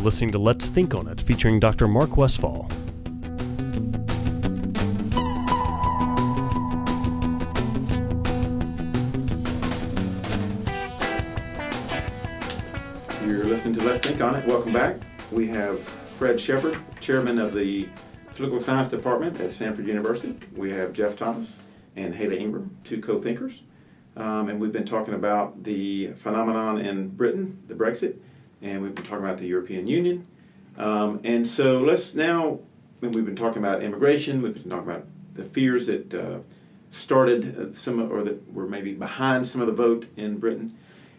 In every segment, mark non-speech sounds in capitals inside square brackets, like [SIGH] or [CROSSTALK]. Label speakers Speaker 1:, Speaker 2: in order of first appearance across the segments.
Speaker 1: listening to Let's Think on It, featuring Dr. Mark Westfall.
Speaker 2: You're listening to Let's Think on It. Welcome back. We have Fred Shepard, chairman of the Political Science Department at Samford University. We have Jeff Thomas and Haley Ingram, two co thinkers. Um, and we've been talking about the phenomenon in Britain, the Brexit, and we've been talking about the European Union. Um, and so let's now, when we've been talking about immigration, we've been talking about the fears that uh, started uh, some, or that were maybe behind some of the vote in Britain.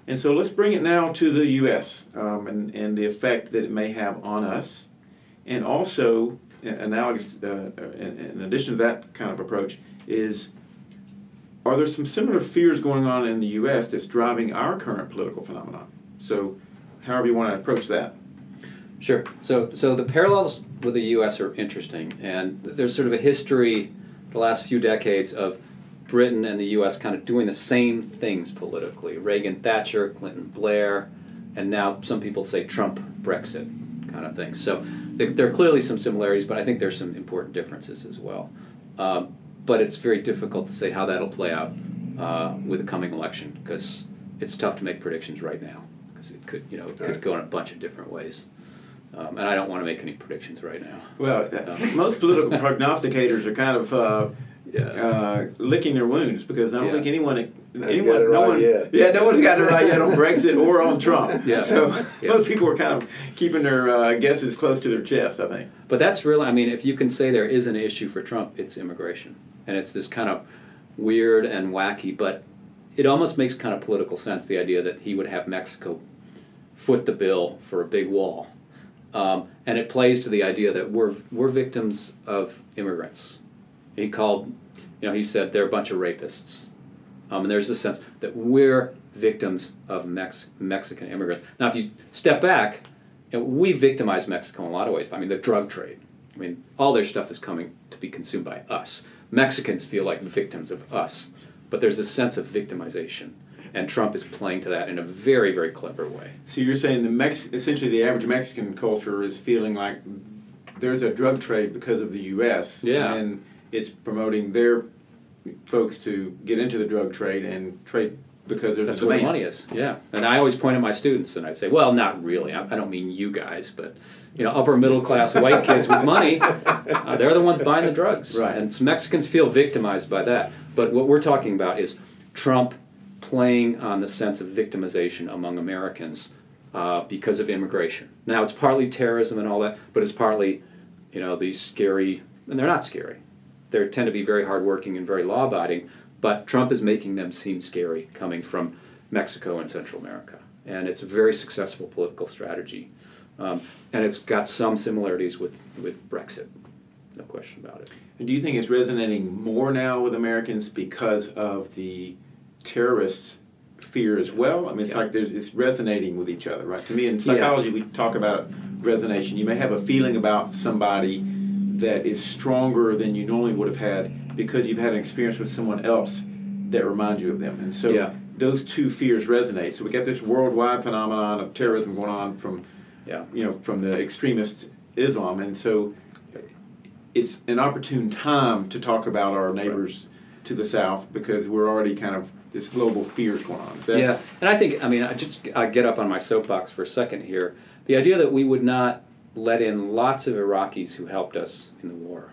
Speaker 2: And so let's bring it now to the U.S. Um, and, and the effect that it may have on us. And also, analogous, uh, in, in addition to that kind of approach, is are there some similar fears going on in the U.S. that's driving our current political phenomenon? So, however you want to approach that.
Speaker 3: Sure. So, so the parallels with the U.S. are interesting, and there's sort of a history, the last few decades of Britain and the U.S. kind of doing the same things politically. Reagan, Thatcher, Clinton, Blair, and now some people say Trump, Brexit, kind of thing. So there, are clearly some similarities, but I think there's some important differences as well. Um, but it's very difficult to say how that'll play out uh, with the coming election because it's tough to make predictions right now because it could, you know, it could
Speaker 2: Right.
Speaker 3: go in a bunch of different ways. Um, and I don't want to make any predictions right now.
Speaker 2: Well, uh, [LAUGHS] most political [LAUGHS] prognosticators are kind of uh,
Speaker 3: Yeah.
Speaker 2: uh, licking their wounds because I don't
Speaker 3: Yeah.
Speaker 2: think anyone,
Speaker 4: Has
Speaker 2: anyone,
Speaker 4: got it
Speaker 2: no
Speaker 4: right
Speaker 2: one,
Speaker 4: yet.
Speaker 2: yeah, no one's got it right yet on [LAUGHS] Brexit or on Trump.
Speaker 3: Yeah.
Speaker 2: So
Speaker 3: Yeah.
Speaker 2: most people are kind of keeping their uh, guesses close to their chest. I think.
Speaker 3: But that's really, I mean, if you can say there is an issue for Trump, it's immigration. And it's this kind of weird and wacky, but it almost makes kind of political sense the idea that he would have Mexico foot the bill for a big wall. Um, and it plays to the idea that we're, we're victims of immigrants. He called, you know, he said they're a bunch of rapists. Um, and there's this sense that we're victims of Mex- Mexican immigrants. Now, if you step back, you know, we victimize Mexico in a lot of ways. I mean, the drug trade. I mean, all their stuff is coming to be consumed by us. Mexicans feel like victims of us, but there's this sense of victimization, and Trump is playing to that in a very, very clever way.
Speaker 2: So you're saying the Mex- essentially the average Mexican culture is feeling like there's a drug trade because of the U.S.
Speaker 3: Yeah.
Speaker 2: and it's promoting their folks to get into the drug trade and trade because there's
Speaker 3: That's
Speaker 2: a
Speaker 3: where the money is. Yeah, and I always point at my students, and I say, well, not really. I, I don't mean you guys, but you know, upper middle class white [LAUGHS] kids with money, uh, they're the ones buying the drugs.
Speaker 2: Right.
Speaker 3: And some Mexicans feel victimized by that. But what we're talking about is Trump playing on the sense of victimization among Americans uh, because of immigration. Now, it's partly terrorism and all that, but it's partly, you know, these scary, and they're not scary. They tend to be very hardworking and very law abiding, but Trump is making them seem scary coming from Mexico and Central America. And it's a very successful political strategy. Um, and it's got some similarities with, with Brexit, no question about it.
Speaker 2: And do you think it's resonating more now with Americans because of the terrorist fear as well? I mean, it's
Speaker 3: Yeah.
Speaker 2: like there's it's resonating with each other, right? To me, in psychology, we talk about resonation. You may have a feeling about somebody that is stronger than you normally would have had because you've had an experience with someone else that reminds you of them, and so
Speaker 3: Yeah.
Speaker 2: those two fears resonate. So we got this worldwide phenomenon of terrorism going on from
Speaker 3: Yeah.
Speaker 2: you know, from the extremist Islam, and so it's an opportune time to talk about our neighbors to the south because we're already kind of this global fears going on. Is
Speaker 3: Yeah, and I think I mean I just I get up on my soapbox for a second here. The idea that we would not let in lots of Iraqis who helped us in the war,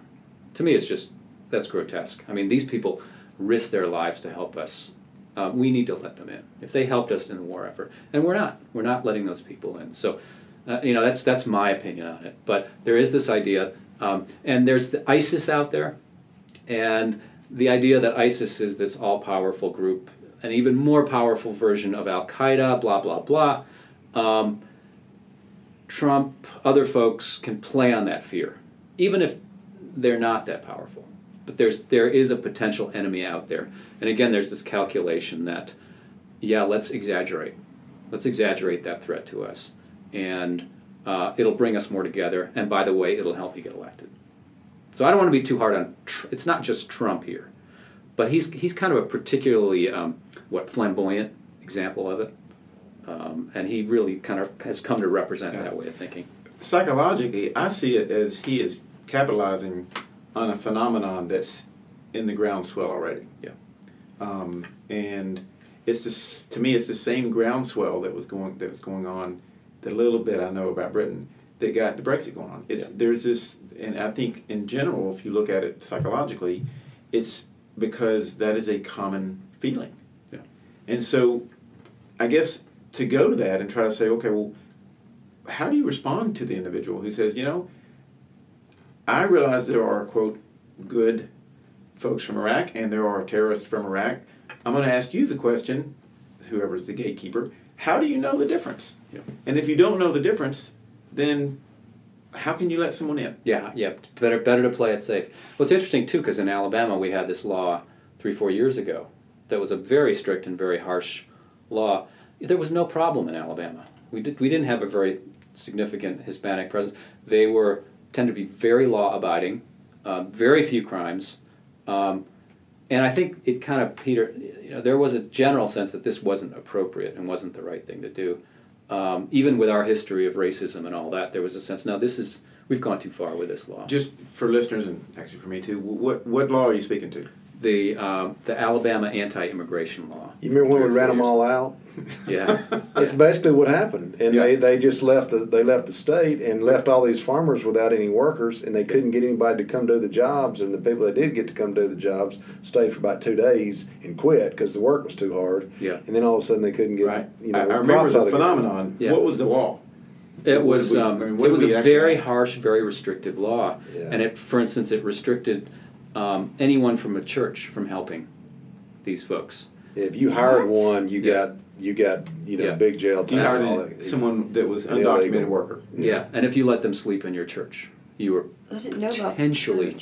Speaker 3: to me, it's just that's grotesque. I mean, these people risked their lives to help us. Uh, we need to let them in if they helped us in the war effort, and we're not. We're not letting those people in. So, uh, you know, that's that's my opinion on it. But there is this idea, um, and there's the ISIS out there, and the idea that ISIS is this all powerful group, an even more powerful version of Al Qaeda, blah, blah, blah. Um, Trump, other folks can play on that fear, even if they're not that powerful. But there's, there is a potential enemy out there. And again, there's this calculation that, yeah, let's exaggerate. Let's exaggerate that threat to us. And uh, it'll bring us more together. And by the way, it'll help you get elected. So I don't want to be too hard on. Tr- it's not just Trump here, but he's he's kind of a particularly um, what flamboyant example of it, um, and he really kind of has come to represent
Speaker 2: Yeah.
Speaker 3: that way of thinking.
Speaker 2: psychologically, I see it as he is capitalizing on a phenomenon that's in the groundswell already.
Speaker 3: Yeah.
Speaker 2: Um, and it's just to me, it's the same groundswell that was going that was going on. The little bit I know about Britain that got the Brexit going on. It's
Speaker 3: Yeah.
Speaker 2: there's this, and I think in general, if you look at it psychologically, it's because that is a common feeling.
Speaker 3: Yeah.
Speaker 2: And so, I guess to go to that and try to say, okay, well, how do you respond to the individual who says, you know, I realize there are quote good folks from Iraq and there are terrorists from Iraq. I'm going to ask you the question, whoever's the gatekeeper, how do you know the difference?
Speaker 3: Yeah.
Speaker 2: And if you don't know the difference, then how can you let someone in?
Speaker 3: Yeah, yeah. Better, better to play it safe. Well, it's interesting too because in Alabama we had this law three, four years ago that was a very strict and very harsh law. There was no problem in Alabama. We did. We didn't have a very significant Hispanic presence. They were tend to be very law abiding, um, very few crimes, um, and I think it kind of Peter. You know, there was a general sense that this wasn't appropriate and wasn't the right thing to do. Um, even with our history of racism and all that, there was a sense. Now this is we've gone too far with this law.
Speaker 2: Just for listeners and actually for me too, what what law are you speaking to?
Speaker 3: The um, the Alabama anti-immigration law.
Speaker 4: You remember when we
Speaker 2: Three
Speaker 4: ran
Speaker 2: four
Speaker 4: them all out? [LAUGHS]
Speaker 3: Yeah, [LAUGHS]
Speaker 4: It's basically what happened, and
Speaker 2: Yeah.
Speaker 4: they, they just left the they left the state and left all these farmers without any workers, and they couldn't get anybody to come do the jobs. And the people that did get to come do the jobs stayed for about two days and quit because the work was too hard.
Speaker 3: Yeah.
Speaker 4: And then all of a sudden they couldn't get
Speaker 2: Right.
Speaker 4: you know
Speaker 2: I, I remember the
Speaker 4: of the ground.
Speaker 2: phenomenon.
Speaker 3: Yeah.
Speaker 2: What was the law?
Speaker 3: it was
Speaker 2: we-
Speaker 3: um,
Speaker 2: I mean,
Speaker 3: it was a very
Speaker 2: have?
Speaker 3: harsh, very restrictive law,
Speaker 4: Yeah.
Speaker 3: and it, for instance, it restricted um, anyone from a church from helping these folks.
Speaker 4: If you hired
Speaker 2: What?
Speaker 4: one, you
Speaker 3: Yeah.
Speaker 4: got you got you know
Speaker 3: Yeah.
Speaker 4: big jail
Speaker 2: You
Speaker 4: time.
Speaker 2: hired
Speaker 4: all that.
Speaker 2: someone that was
Speaker 4: An
Speaker 2: undocumented
Speaker 4: illegal.
Speaker 2: worker.
Speaker 3: Yeah. and if you let them sleep in your church, you were
Speaker 5: I didn't know about
Speaker 3: potentially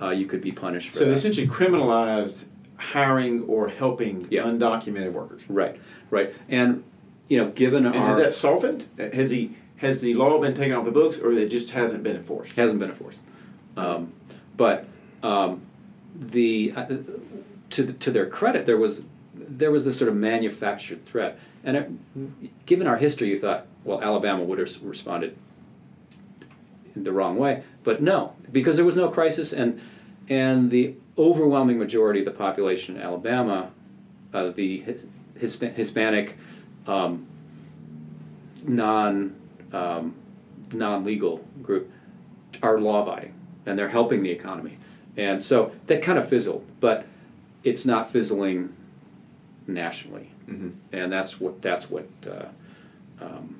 Speaker 3: uh, you could be punished for
Speaker 2: So
Speaker 3: that.
Speaker 2: essentially criminalized hiring or helping
Speaker 3: Yeah.
Speaker 2: undocumented workers.
Speaker 3: Right, right, and you know, given
Speaker 2: And
Speaker 3: our
Speaker 2: has that softened? Has he has the law been taken off the books, or it just hasn't been enforced?
Speaker 3: hasn't been enforced. Um, but um, the uh, to the, to their credit, there was there was this sort of manufactured threat, and it, given our history, you thought, well, Alabama would have responded in the wrong way, but no, because there was no crisis, and and the overwhelming majority of the population in Alabama, uh, the his, his, Hispanic, um, non um, non legal group are law abiding and they're helping the economy. And so that kind of fizzled, but it's not fizzling nationally.
Speaker 2: Mm-hmm.
Speaker 3: And that's what that's what uh, um,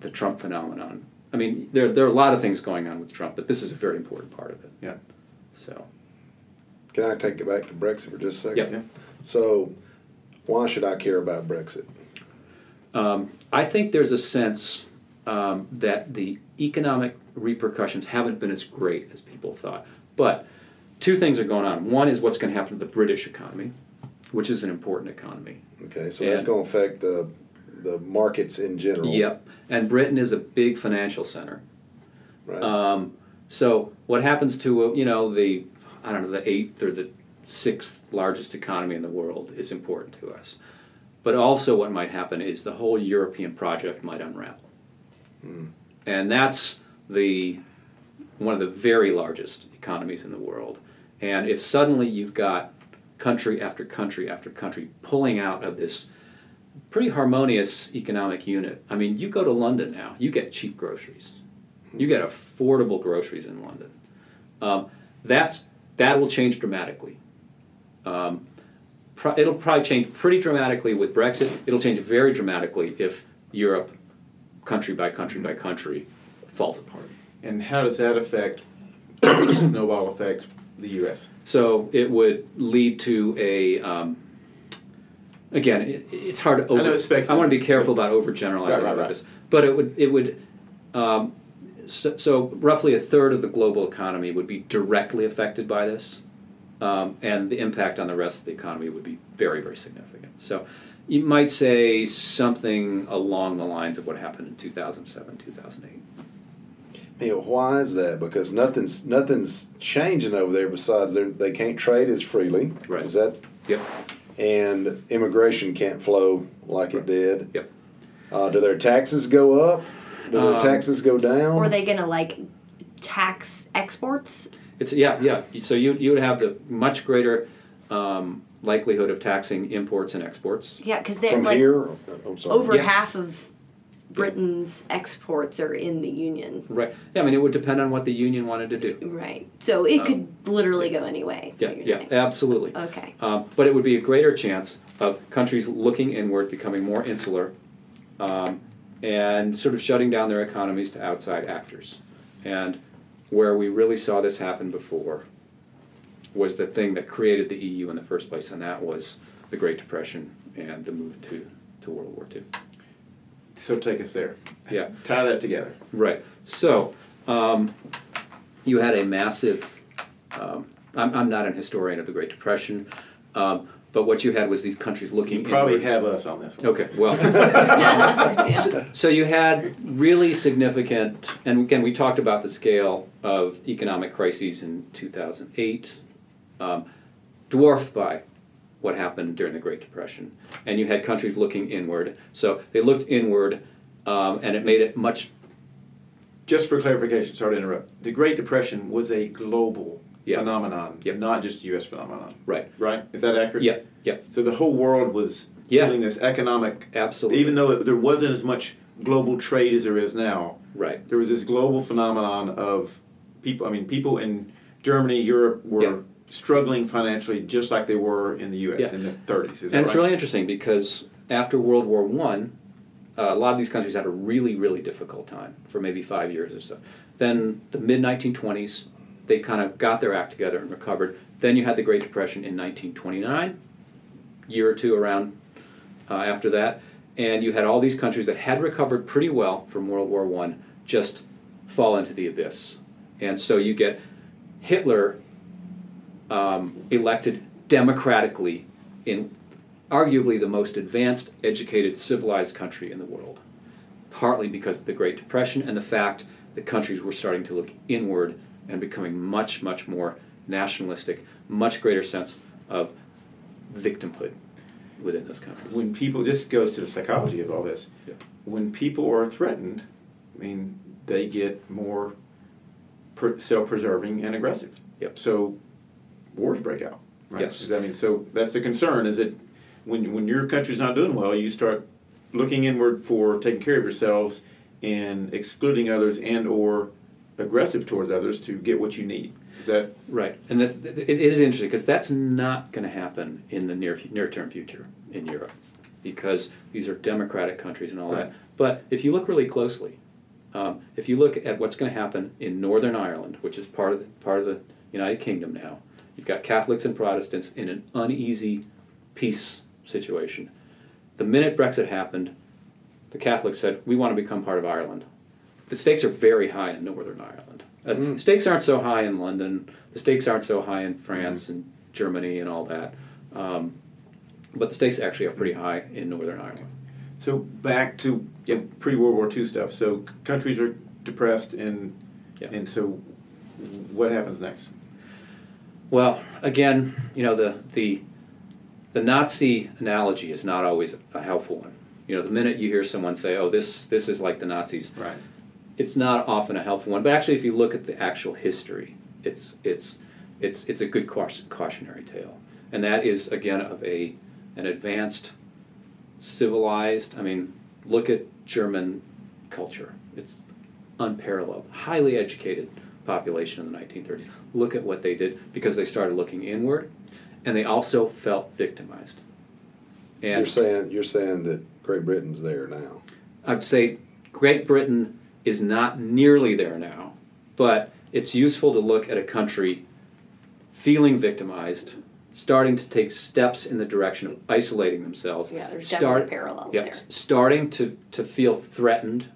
Speaker 3: the Trump phenomenon. I mean, there there are a lot of things going on with Trump, but this is a very important part of it.
Speaker 2: Yeah.
Speaker 3: So
Speaker 4: Can I take it back to Brexit for just a second?
Speaker 3: Yep.
Speaker 2: Yeah.
Speaker 4: So, why should I care about Brexit?
Speaker 3: Um, I think there's a sense um, that the economic repercussions haven't been as great as people thought. But two things are going on. One is what's going to happen to the British economy, which is an important economy.
Speaker 4: Okay, so that's going to affect the the markets in general.
Speaker 3: Yep. And Britain is a big financial center.
Speaker 4: Right.
Speaker 3: Um, so what happens to uh, you know the I don't know the eighth or the sixth largest economy in the world is important to us. But also, what might happen is the whole European project might unravel, and that's the one of the very largest economies in the world. And if suddenly you've got country after country after country pulling out of this pretty harmonious economic unit, I mean, you go to London now, you get cheap groceries. You get affordable groceries in London. Um, that's that will change dramatically. Um, it'll probably change pretty dramatically with Brexit. It'll change very dramatically if Europe, country by country by country, falls apart.
Speaker 2: And how does that affect [COUGHS] snowball affect the U.S.?
Speaker 3: So it would lead to a. Um, again, it, it's hard to. Over,
Speaker 2: I know it's speculative.
Speaker 3: want to be careful about overgeneralizing
Speaker 2: Right, right,
Speaker 3: about
Speaker 2: right.
Speaker 3: this, but it would it would. Um, so, so roughly a third of the global economy would be directly affected by this, um, and the impact on the rest of the economy would be very very significant. So. You might say something along the lines of what happened in 2007, 2008.
Speaker 4: You know, why is that? Because nothing's nothing's changing over there besides they're- they can't trade as freely.
Speaker 3: Right.
Speaker 4: Is that
Speaker 3: Yep.
Speaker 4: and immigration can't flow like it did.
Speaker 3: Yep.
Speaker 4: Uh, do their taxes go up? Do their
Speaker 3: Um,
Speaker 4: taxes go down?
Speaker 5: Or are they gonna like tax exports?
Speaker 3: It's yeah, yeah. So you you would have the much greater um, likelihood of taxing imports and exports.
Speaker 5: Yeah, because they're
Speaker 4: from
Speaker 5: like
Speaker 4: here? I'm sorry.
Speaker 5: over
Speaker 3: Yeah.
Speaker 5: half of Britain's exports are in the union.
Speaker 3: Right. Yeah. I mean, it would depend on what the union wanted to do.
Speaker 5: Right. So it
Speaker 3: Um,
Speaker 5: could literally go any way.
Speaker 3: Yeah. Yeah.
Speaker 5: saying.
Speaker 3: Absolutely.
Speaker 5: Okay.
Speaker 3: Um, but it would be a greater chance of countries looking inward, becoming more insular, um, and sort of shutting down their economies to outside actors. And where we really saw this happen before was the thing that created the EU in the first place, and that was the Great Depression and the move to, to World War II.
Speaker 2: So take us there.
Speaker 3: Yeah.
Speaker 2: Tie that together.
Speaker 3: Right. So um, you had a massive. Um, I'm, I'm not an historian of the Great Depression, um, but what you had was these countries looking.
Speaker 2: You probably
Speaker 3: inward.
Speaker 2: have us on this one.
Speaker 3: Okay. Well. [LAUGHS]
Speaker 5: Yeah.
Speaker 3: So you had really significant, and again, we talked about the scale of economic crises in 2008, um, dwarfed by what happened during the Great Depression. And you had countries looking inward. So they looked inward, um, and it made it much.
Speaker 2: Just for clarification, sorry to interrupt. The Great Depression was a global
Speaker 3: Yeah.
Speaker 2: phenomenon,
Speaker 3: Yep.
Speaker 2: not just U.S. phenomenon.
Speaker 3: Right.
Speaker 2: Right? Is that accurate?
Speaker 3: Yeah. Yeah.
Speaker 2: So the whole world was
Speaker 3: Yeah.
Speaker 2: feeling this economic,
Speaker 3: Absolutely.
Speaker 2: even though it, there wasn't as much global trade as there is now.
Speaker 3: Right.
Speaker 2: There was this global phenomenon of people. I mean, people in Germany, Europe were
Speaker 3: Yeah.
Speaker 2: Struggling financially, just like they were in the U.S.
Speaker 3: Yeah.
Speaker 2: in the 30s. Is that
Speaker 3: And it's
Speaker 2: right?
Speaker 3: really interesting because after World War One, uh, a lot of these countries had a really, really difficult time for maybe five years or so. Then the mid 1920s, they kind of got their act together and recovered. Then you had the Great Depression in 1929, year or two around uh, after that, and you had all these countries that had recovered pretty well from World War One just fall into the abyss, and so you get Hitler um, elected democratically in arguably the most advanced, educated, civilized country in the world. Partly because of the Great Depression and the fact that countries were starting to look inward and becoming much, much more nationalistic, much greater sense of victimhood within those countries.
Speaker 2: when people this goes to the psychology of all this
Speaker 3: Yeah.
Speaker 2: when people are threatened i mean they get more self-preserving and aggressive
Speaker 3: Yep.
Speaker 2: so wars break out right
Speaker 3: Yes.
Speaker 2: i mean so that's the concern is that when, when your country's not doing well you start looking inward for taking care of yourselves and excluding others and or aggressive towards others to get what you need is that
Speaker 3: Right, and this, it is interesting because that's not going to happen in the near near term future in Europe, because these are democratic countries and all
Speaker 2: Right.
Speaker 3: that. But if you look really closely, um, if you look at what's going to happen in Northern Ireland, which is part of the, part of the United Kingdom now, you've got Catholics and Protestants in an uneasy peace situation. The minute Brexit happened, the Catholics said, "We want to become part of Ireland." The stakes are very high in Northern Ireland. Uh,
Speaker 4: Mm.
Speaker 3: Stakes aren't so high in London. The stakes aren't so high in France and Germany and all that. Um, but the stakes actually are pretty high in Northern Ireland.
Speaker 2: So back to pre World War II stuff. So countries are depressed, and
Speaker 3: Yeah.
Speaker 2: and so what happens next?
Speaker 3: Well, again, you know the the the Nazi analogy is not always a helpful one. You know, the minute you hear someone say, "Oh, this this is like the Nazis,"
Speaker 2: Right.
Speaker 3: it's not often a helpful one. But actually, if you look at the actual history, it's it's it's it's a good cautionary tale, and that is again of a an advanced, civilized. I mean, look at German culture; it's unparalleled, highly educated population in the 1930s. Look at what they did because they started looking inward, and they also felt victimized. And
Speaker 4: You're saying you're saying that Great Britain's there now.
Speaker 3: I'd say Great Britain is not nearly there now, but it's useful to look at a country feeling victimized, starting to take steps in the direction of isolating themselves.
Speaker 5: Yeah, there's
Speaker 3: start-
Speaker 5: definitely parallels
Speaker 3: yeah,
Speaker 5: there.
Speaker 3: starting to, to feel threatened,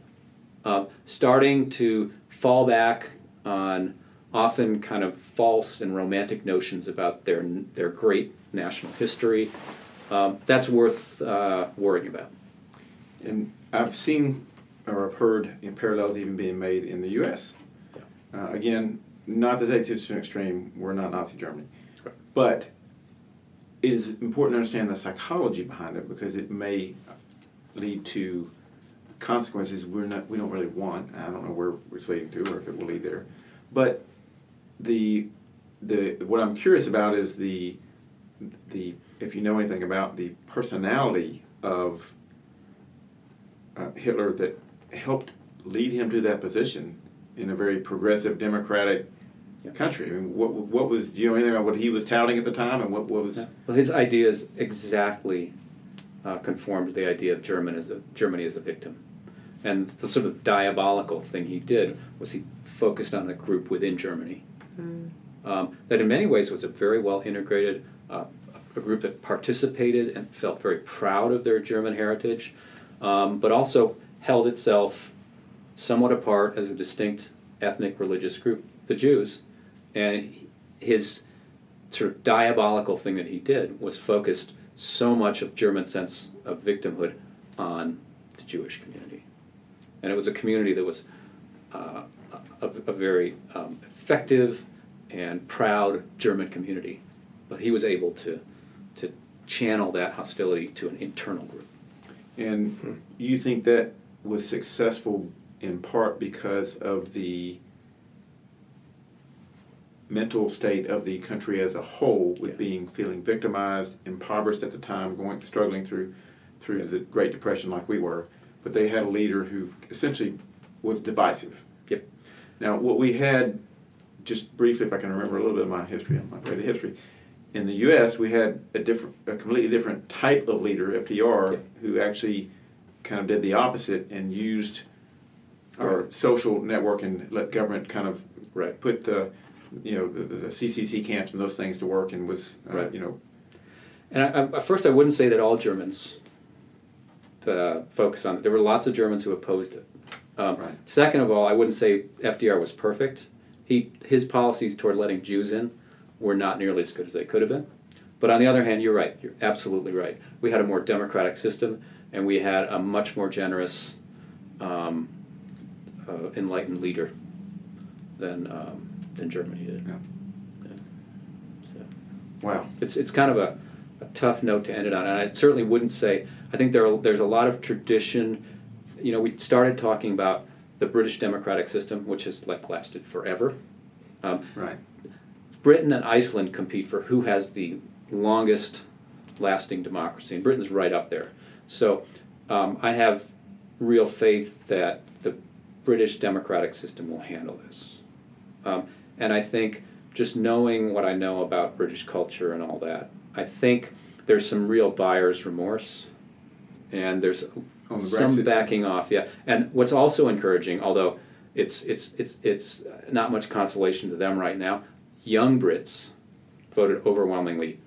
Speaker 3: uh, starting to fall back on often kind of false and romantic notions about their their great national history. Um, that's worth uh, worrying about.
Speaker 2: And I've seen or I've heard parallels even being made in the U.S. Uh, again, not to take to an extreme, we're not Nazi Germany.
Speaker 3: Right.
Speaker 2: But it is important to understand the psychology behind it because it may lead to consequences we're not we don't really want. I don't know where it's leading to or if it will lead there, but the the what I'm curious about is the the if you know anything about the personality of uh, Hitler that helped lead him to that position in a very progressive democratic
Speaker 3: Yeah.
Speaker 2: country. I mean, what what was do you know anything about what he was touting at the time and what, what was
Speaker 3: Well, his ideas exactly uh, conformed to the idea of German as a, Germany as a victim. And the sort of diabolical thing he did was he focused on a group within Germany um, that, in many ways, was a very well integrated, uh, a group that participated and felt very proud of their German heritage, um, but also held itself somewhat apart as a distinct ethnic religious group, the Jews. And his sort of diabolical thing that he did was focused so much of German sense of victimhood on the Jewish community, and it was a community that was uh, a, a very um, effective and proud German community, but he was able to to channel that hostility to an internal group.
Speaker 2: And you think that was successful in part because of the mental state of the country as a whole, with
Speaker 3: Yeah.
Speaker 2: being feeling victimized, impoverished at the time, going struggling through through the Great Depression like we were, but they had a leader who essentially was divisive.
Speaker 3: Yep.
Speaker 2: Now, what we had, just briefly, if I can remember a little bit of my history, I'm not great at history. In the U.S., we had a different, a completely different type of leader, FDR, who actually kind of did the opposite and used our social network and let government kind of
Speaker 3: Right.
Speaker 2: put the, you know, the, the CCC camps and those things to work, and was, uh,
Speaker 3: Right.
Speaker 2: you know,
Speaker 3: And I, I, at first, I wouldn't say that all Germans uh, focused on it. There were lots of Germans who opposed it. Um,
Speaker 2: Right.
Speaker 3: Second of all, I wouldn't say FDR was perfect. He his policies toward letting Jews in were not nearly as good as they could have been. But on the other hand, you're right. You're absolutely right. We had a more democratic system, and we had a much more generous, um, uh, enlightened leader than um, than Germany did.
Speaker 2: Yeah.
Speaker 3: Yeah. So
Speaker 2: wow.
Speaker 3: it's it's kind of a, a tough note to end it on, and I certainly wouldn't say. I think there are, there's a lot of tradition. You know, we started talking about the British democratic system, which has like lasted forever. Um,
Speaker 2: Right.
Speaker 3: Britain and Iceland compete for who has the longest lasting democracy, and Britain's right up there. So um, I have real faith that the British democratic system will handle this. Um, and I think just knowing what I know about British culture and all that, I think there's some real buyer's remorse, and there's Some backing off. Yeah, and what's also encouraging, although it's it's it's it's not much consolation to them right now. Young Brits voted overwhelmingly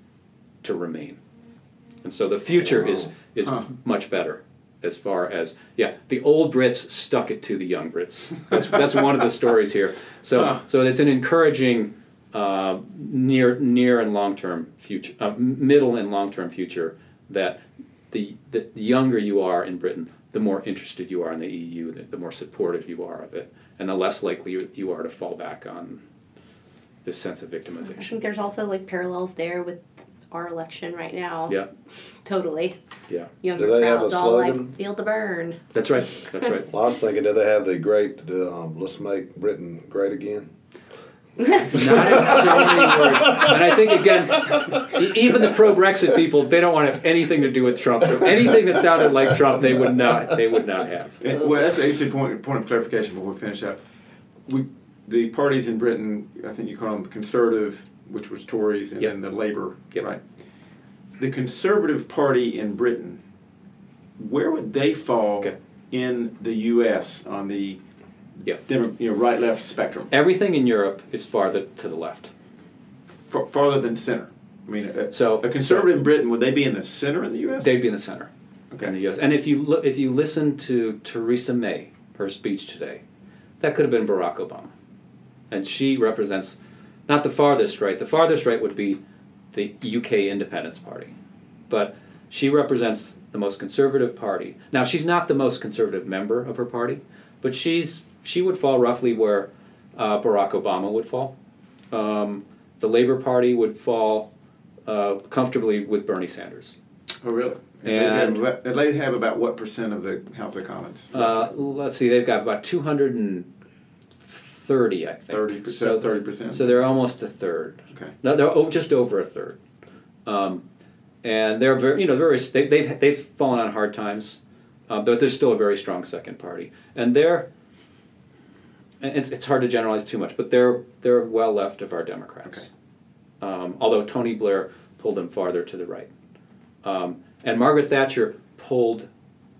Speaker 3: to remain, and so the future is is
Speaker 2: Huh.
Speaker 3: much better as far as yeah. The old Brits stuck it to the young Brits. That's that's one of the stories here. So
Speaker 2: Huh.
Speaker 3: so it's an encouraging uh, near near and long term future, uh, middle and long term future that the the younger you are in Britain, the more interested you are in the EU, the, the more supportive you are of it, and the less likely you, you are to fall back on this sense of victimization.
Speaker 5: I think there's also like parallels there with our election right now.
Speaker 3: Yeah,
Speaker 5: Totally.
Speaker 3: yeah,
Speaker 5: Younger
Speaker 4: Do they have
Speaker 5: crowds
Speaker 4: a
Speaker 5: all
Speaker 4: slogan?
Speaker 5: like feel the burn.
Speaker 3: that's right, that's right. [LAUGHS]
Speaker 4: Well, I was thinking, do they have the great, um, let's make Britain great again?
Speaker 3: Not in so many words. And I think again, even the pro-Brexit people, they don't want to have anything to do with Trump. So anything that sounded like Trump, they would not, they would not have.
Speaker 2: Well, that's an interesting point, point of clarification before we finish up. We, the parties in Britain, I think you call them conservative, which was Tories, and
Speaker 3: Yep.
Speaker 2: then the Labour,
Speaker 3: Yep.
Speaker 2: right? The Conservative Party in Britain, where would they fall
Speaker 3: Okay.
Speaker 2: in the U.S. on the
Speaker 3: Yeah.
Speaker 2: you know, right-left spectrum,
Speaker 3: Everything in Europe is farther to the left.
Speaker 2: F- farther than center? I mean, a,
Speaker 3: So-
Speaker 2: a conservative in Britain would they be in the center in the U.S.?
Speaker 3: They'd be in the center.
Speaker 2: okay.
Speaker 3: in the U.S. And if you look, if you listen to Theresa May, her speech today, that could have been Barack Obama, and she represents not the farthest right. The farthest right would be the UK Independence Party, but she represents the most conservative party. Now she's not the most conservative member of her party, but she's she would fall roughly where uh, Barack Obama would fall. Um, the Labor Party would fall uh, comfortably with Bernie Sanders.
Speaker 2: Oh, really? And,
Speaker 3: And-
Speaker 2: they, have, they have about what percent of the House of Commons?
Speaker 3: Uh, let's see, they've got about 230, I think.
Speaker 2: 30%,
Speaker 3: So,
Speaker 2: 30%?
Speaker 3: So they're almost a third.
Speaker 2: okay.
Speaker 3: No, they're oh, just over a third. Um, and they're very, you know, very, they, they've, they've fallen on hard times, uh, but they're still a very strong second party. And they're, it's, it's hard to generalize too much, but they're, they're well left of our Democrats.
Speaker 2: Okay.
Speaker 3: Um, although Tony Blair pulled them farther to the right. Um, and Margaret Thatcher pulled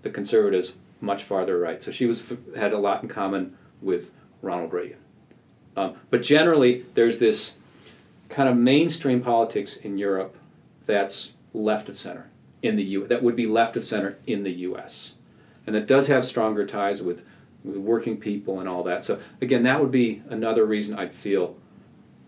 Speaker 3: the conservatives much farther right. So she was had a lot in common with Ronald Reagan. Um, but generally, there's this kind of mainstream politics in Europe that's left of center in the U. That would be left of center in the U.S. and it does have stronger ties with working people and all that. So again, that would be another reason I'd feel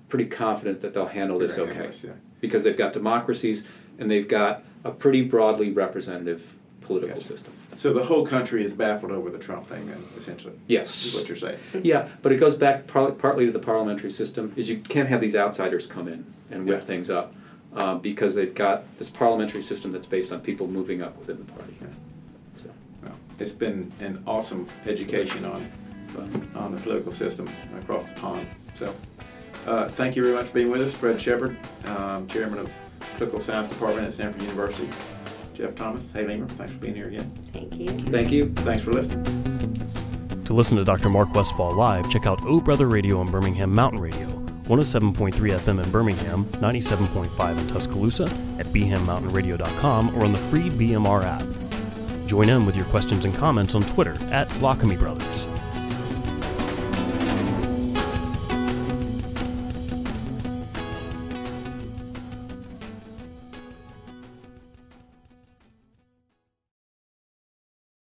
Speaker 3: pretty confident that they'll handle this
Speaker 2: Very
Speaker 3: okay
Speaker 2: nice, yeah.
Speaker 3: because they've got democracies and they've got a pretty broadly representative political
Speaker 2: Gotcha.
Speaker 3: system.
Speaker 2: So the whole country is baffled over the Trump thing, then, essentially. Is
Speaker 3: Yes.
Speaker 2: what you're saying. [LAUGHS]
Speaker 3: Yeah, but it goes back par- partly to the parliamentary system. Is you can't have these outsiders come in and whip
Speaker 2: Yeah.
Speaker 3: things up um, because they've got this parliamentary system that's based on people moving up within the party.
Speaker 2: Yeah.
Speaker 3: So,
Speaker 2: Well, it's been an awesome education on
Speaker 3: but-
Speaker 2: on the political system across the pond. So, uh, thank you very much for being with us, Fred Shepard, um, Chairman of Political Science Department at Samford University. Jeff Thomas, Haley Ingram, thanks for being here again.
Speaker 5: Thank you.
Speaker 3: Thank you.
Speaker 2: Thanks for listening.
Speaker 1: To listen to Dr. Mark Westfall live, check out O Brother Radio on Birmingham Mountain Radio, 107.3 FM in Birmingham, 97.5 in Tuscaloosa, at bhammountainradio.com, or on the free BMR app. Join in with your questions and comments on Twitter at Lockamy Brothers.